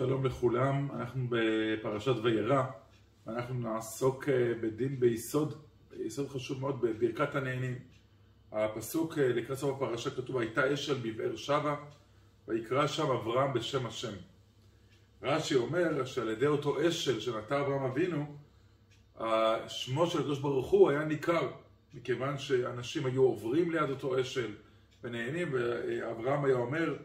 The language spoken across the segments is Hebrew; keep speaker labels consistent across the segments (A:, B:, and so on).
A: שלום לכולם, אנחנו בפרשת וירא, ואנחנו נעסוק אה, בדין ביסוד, ביסוד חשוב מאוד, בברכת הנהנים. הפסוק אה, לקראת סוף הפרשה כתוב, הייתה אש על בבאר שבע, ויקרא שם אברהם בשם השם. רש"י אומר שעל ידי אותו אשל שנטע אברהם אבינו, שמו של הקדוש ברוך הוא היה ניכר, מכיוון שאנשים היו עוברים ליד אותו אשל ונהנים, ואברהם היה אומר,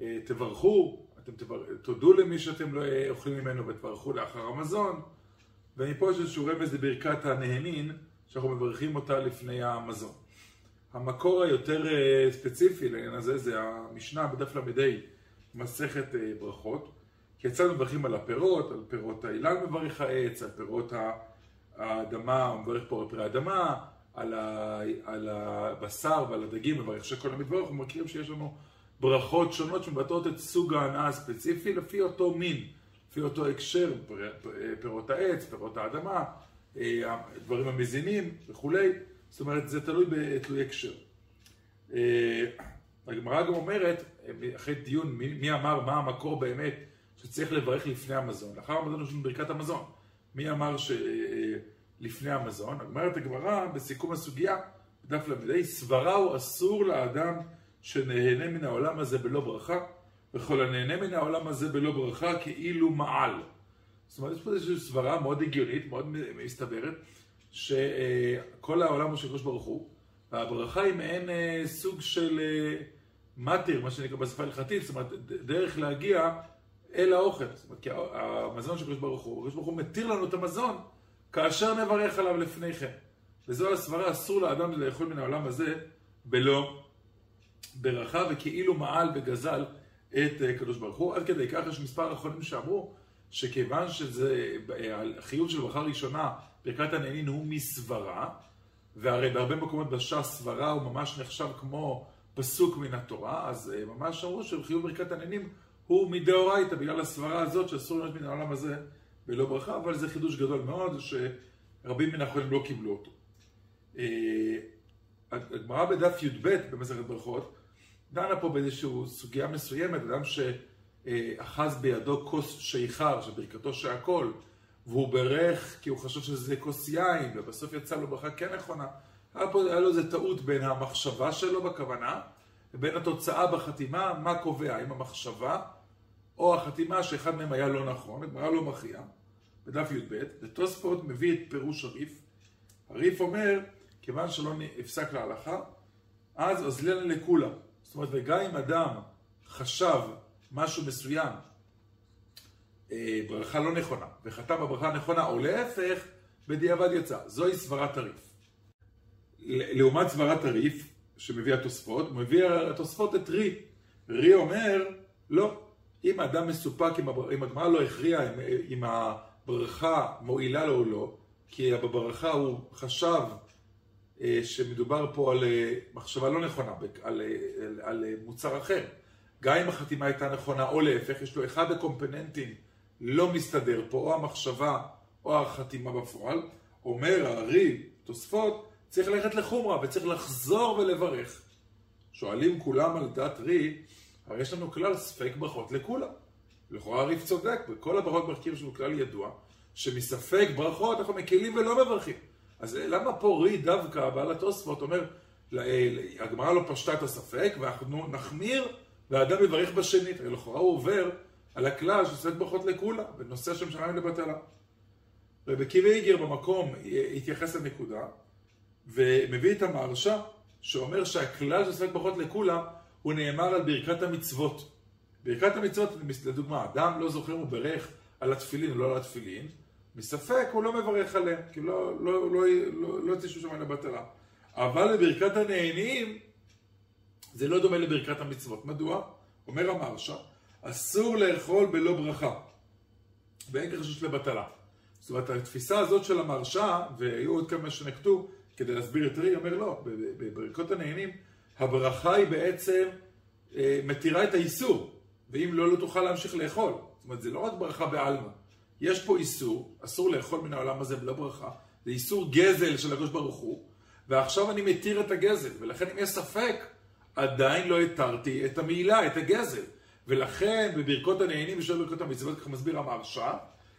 A: אה, תברכו, אתם. תודו למי שאתם לא אוכלים ממנו ותברכו לאחר המזון. ומפה יש איזשהו רמז לברכת הנהנין, שאנחנו מברכים אותה לפני המזון. המקור היותר אה, ספציפי לעניין הזה זה המשנה בדף ל"ה, מסכת אה, ברכות. כי אצלנו מברכים על הפירות, על פירות האילן מברך העץ, על פירות האדמה, הוא מברך פה על פרי האדמה, על, ה, על הבשר ועל הדגים, מברך שכל המתברך, אנחנו מכירים שיש לנו ברכות שונות שמבטאות את סוג ההנאה הספציפי לפי אותו מין, לפי אותו הקשר, פירות העץ, פירות האדמה, דברים המזינים וכולי, זאת אומרת זה תלוי בתלוי הקשר. הגמרא גם אומרת, אחרי דיון מי, מי אמר מה המקור באמת שצריך לברך לפני המזון, לאחר המזון יש לנו ברכת המזון, מי אמר שלפני המזון, אומרת הגמרא בסיכום הסוגיה, בדף ל"ה, סברה הוא אסור לאדם שנהנה מן העולם הזה בלא ברכה, וכל הנהנה מן העולם הזה בלא ברכה כאילו מעל. זאת אומרת, יש פה איזושהי סברה מאוד הגיונית, מאוד מסתברת, שכל העולם הוא של קדוש ברוך הוא, והברכה היא מעין אה, סוג של אה, מטר, מה שנקרא בשפה הלכתית, זאת אומרת, דרך להגיע אל האוכל. זאת אומרת, כי המזון של קדוש ברוך הוא, קדוש ברוך הוא מתיר לנו את המזון כאשר נברך עליו לפני כן. וזו הסברה, אסור לאדם לאכול מן העולם הזה בלא ברכה וכאילו מעל וגזל את אה, קדוש ברוך הוא. עד כדי כך יש מספר אחרונים שאמרו שכיוון שזה החיוב של ברכה ראשונה, ברכת הנהנין הוא מסברה, והרי בהרבה מקומות בש"ס סברה הוא ממש נחשב כמו פסוק מן התורה, אז אה, ממש אמרו שחיוב ברכת הנהנים הוא מדאורייתא, בגלל הסברה הזאת שאסור להיות מן העולם הזה בלא ברכה, אבל זה חידוש גדול מאוד שרבים מן האחרונים לא קיבלו אותו. הגמרא בדף י"ב במסכת ברכות דנה פה באיזושהי סוגיה מסוימת, אדם שאחז בידו כוס שיכר, שברכתו שהכל, והוא ברך כי הוא חשב שזה כוס יין, ובסוף יצא לו ברכה כן נכונה. היה, פה, היה לו איזה טעות בין המחשבה שלו בכוונה, ובין התוצאה בחתימה, מה קובע, האם המחשבה או החתימה שאחד מהם היה לא נכון, הגמרא לא מכריע, בדף י"ב, ותוספות מביא את פירוש הריף. הריף אומר, כיוון שלא נפסק להלכה, אז אוזלנה לכולם. זאת אומרת, וגם אם אדם חשב משהו מסוים, אה, ברכה לא נכונה, וחתם בברכה הנכונה, או להפך, בדיעבד יצא. זוהי סברת הריף. לעומת סברת הריף, שמביא התוספות, מביא התוספות את רי. רי אומר, לא, אם האדם מסופק, אם הגמרא לא הכריע אם, אם הברכה מועילה לו או לא, כי בברכה הוא חשב שמדובר פה על אה, מחשבה לא נכונה, על, אה, על, על מוצר אחר. גם אם החתימה הייתה נכונה או להפך, יש לו אחד הקומפוננטים לא מסתדר פה, או המחשבה או החתימה בפועל. אומר הארי, תוספות, צריך ללכת לחומרה וצריך לחזור ולברך. שואלים כולם על דת רי, הרי יש לנו כלל ספק ברכות לכולם. לכאורה הריף צודק, בכל הברכות ברכים לנו כלל ידוע, שמספק ברכות אנחנו מקלים ולא מברכים. אז למה פה רי דווקא, בעל התוספות אומר, הגמרא לא פשטה את הספק, ואנחנו נחמיר, והאדם יברך בשנית. הרי לכאורה הוא עובר על הכלל שעושה ברכות לכולה, ונושא שם שמיים לבטלה. רבי קיבי איגר במקום התייחס לנקודה, ומביא את המהרשה, שאומר שהכלל שעושה ברכות לכולה, הוא נאמר על ברכת המצוות. ברכת המצוות, לדוגמה, אדם לא זוכר הוא ברך על התפילין או לא על התפילין, מספק הוא לא מברך עליהם, כי לא, לא, לא, לא, לא יוצא שום שמיים לבטלה. אבל לברכת הנהנים, זה לא דומה לברכת המצוות. מדוע? אומר המרשה, אסור לאכול בלא ברכה, ואין כחשוש לבטלה. זאת אומרת, התפיסה הזאת של המרשה, והיו עוד כמה שנקטו כדי להסביר את רי, אומר לא, בברכות הנהנים, הברכה היא בעצם אה, מתירה את האיסור, ואם לא, לא תוכל להמשיך לאכול. זאת אומרת, זה לא רק ברכה בעלמא. יש פה איסור, אסור לאכול מן העולם הזה בלא ברכה, זה איסור גזל של הקדוש ברוך הוא, ועכשיו אני מתיר את הגזל, ולכן אם יש ספק, עדיין לא התרתי את המעילה, את הגזל. ולכן בברכות הנהנים ושל ברכות המצוות, ככה מסביר המהרש"א,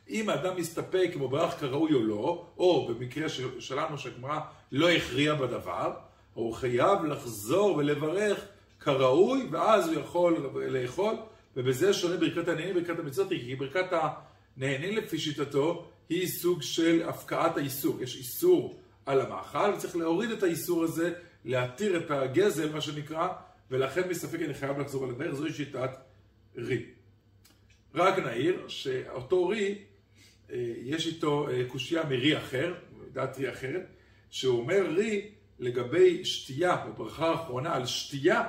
A: אם האדם מסתפק אם הוא ברך כראוי או לא, או במקרה שלנו שהגמרא לא הכריע בדבר, הוא חייב לחזור ולברך כראוי, ואז הוא יכול לאכול, ובזה שונה ברכת הנהנים וברכת המצוות, כי ברכת הנהנים לפי שיטתו, היא סוג של הפקעת האיסור. יש איסור על המאכל, וצריך להוריד את האיסור הזה, להתיר את הגזל, מה שנקרא, ולכן מספק אני חייב לחזור על הדרך, זוהי שיטת רי. רק נעיר שאותו רי, אה, יש איתו אה, קושייה מרי אחר, דעת רי אחרת, שהוא אומר רי לגבי שתייה, בברכה האחרונה על שתייה,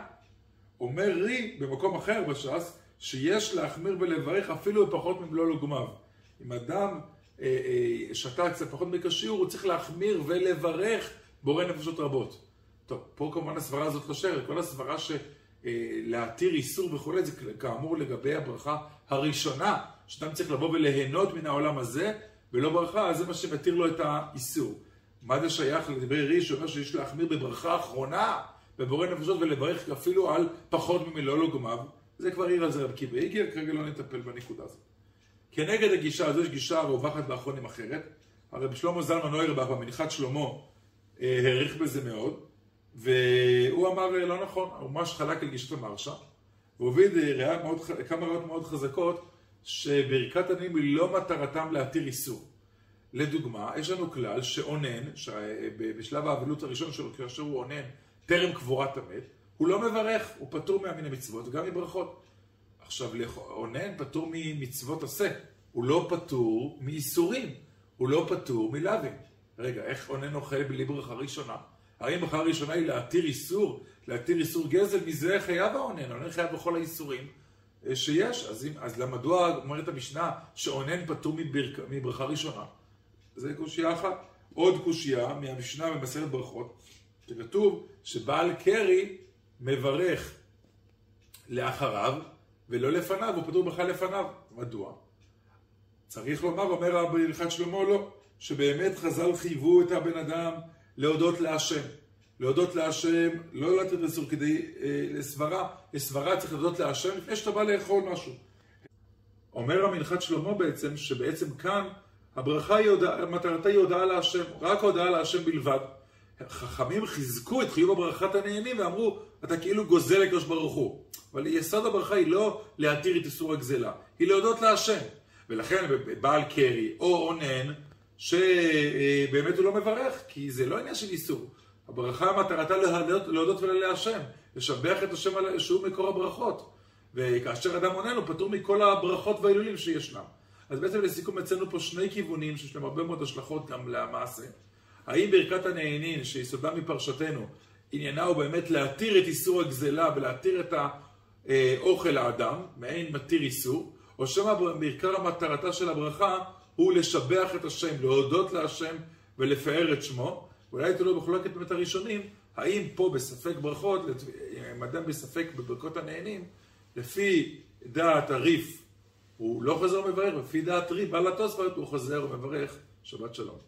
A: אומר רי במקום אחר בש"ס, שיש להחמיר ולברך אפילו בפחות ממלוא לוגמיו. אם אדם אה, אה, שתה קצת פחות מכשיור, הוא צריך להחמיר ולברך בורא נפשות רבות. טוב, פה כמובן הסברה הזאת לא שרת, כל הסברה שלהתיר אה, איסור וכולי, זה כאמור לגבי הברכה הראשונה, שאדם צריך לבוא וליהנות מן העולם הזה, ולא ברכה, אז זה מה שמתיר לו את האיסור. מה זה שייך לדברי רי שאומר שיש להחמיר בברכה האחרונה בבורא נפשות ולברך אפילו על פחות ממילוא לוגמיו? זה כבר עיר על זה רב קיבא איגר, כרגע לא נטפל בנקודה הזאת. כנגד הגישה הזו יש גישה רווחת באחרונים אחרת. הרב שלמה זלמן אוירבך במנחת שלמה העריך בזה מאוד, והוא אמר אה, לא נכון, הוא ממש חלק על גישת המרשה, והוא הביא כמה ראיות מאוד חזקות שברכת עניים היא לא מטרתם להתיר איסור. לדוגמה, יש לנו כלל שאונן, בשלב האבלות הראשון שלו, כאשר הוא אונן טרם קבורת המת, הוא לא מברך, הוא פטור מהמין המצוות וגם מברכות. עכשיו, אונן פטור ממצוות עשה, הוא לא פטור מאיסורים, הוא לא פטור מלאווים. רגע, איך אונן אוכל בלי ברכה ראשונה? האם ברכה ראשונה היא להתיר איסור, להתיר איסור גזל, מזה חייב האונן, אונן חייב בכל האיסורים אה, שיש. אז, אם, אז למדוע אומרת המשנה שאונן פטור מברק, מברכה ראשונה? זה קושייה אחת. עוד קושייה מהמשנה במסכת ברכות, שכתוב שבעל קרי מברך לאחריו ולא לפניו, הוא פטור בכלל לפניו. מדוע? צריך לומר, אומר בהלכת שלמה, לא, שבאמת חז"ל חייבו את הבן אדם להודות להשם. להודות להשם, לא לתת לסור כדי אה, לסברה, לסברה צריך להודות להשם לפני שאתה בא לאכול משהו. אומר המנחת שלמה בעצם, שבעצם כאן הברכה היא הודעה, מטרתה היא הודעה להשם, רק הודעה להשם בלבד. חכמים חיזקו את חיוב הברכת הנהנים ואמרו, אתה כאילו גוזל לקדוש ברוך הוא. אבל יסוד הברכה היא לא להתיר את איסור הגזלה, היא להודות להשם. ולכן בעל קרי או אונן, שבאמת הוא לא מברך, כי זה לא עניין של איסור. הברכה מטרתה להודות, להודות ולהשם, לשבח את השם שהוא מקור הברכות. וכאשר אדם עונן הוא פטור מכל הברכות וההילולים שישנם. אז בעצם לסיכום אצלנו פה שני כיוונים שיש להם הרבה מאוד השלכות גם למעשה. האם ברכת הנהנין, שיסודה מפרשתנו, עניינה הוא באמת להתיר את איסור הגזלה ולהתיר את האוכל לאדם, מעין מתיר איסור, או שמא בעיקר המטרתה של הברכה הוא לשבח את השם, להודות להשם ולפאר את שמו. אולי תלוי בחולקת באמת הראשונים, האם פה בספק ברכות, אם אדם בספק בברכות הנהנים, לפי דעת הריף הוא לא חוזר ומברך, לפי דעת ריף, בעל התוספות הוא חוזר ומברך, שבת שלום.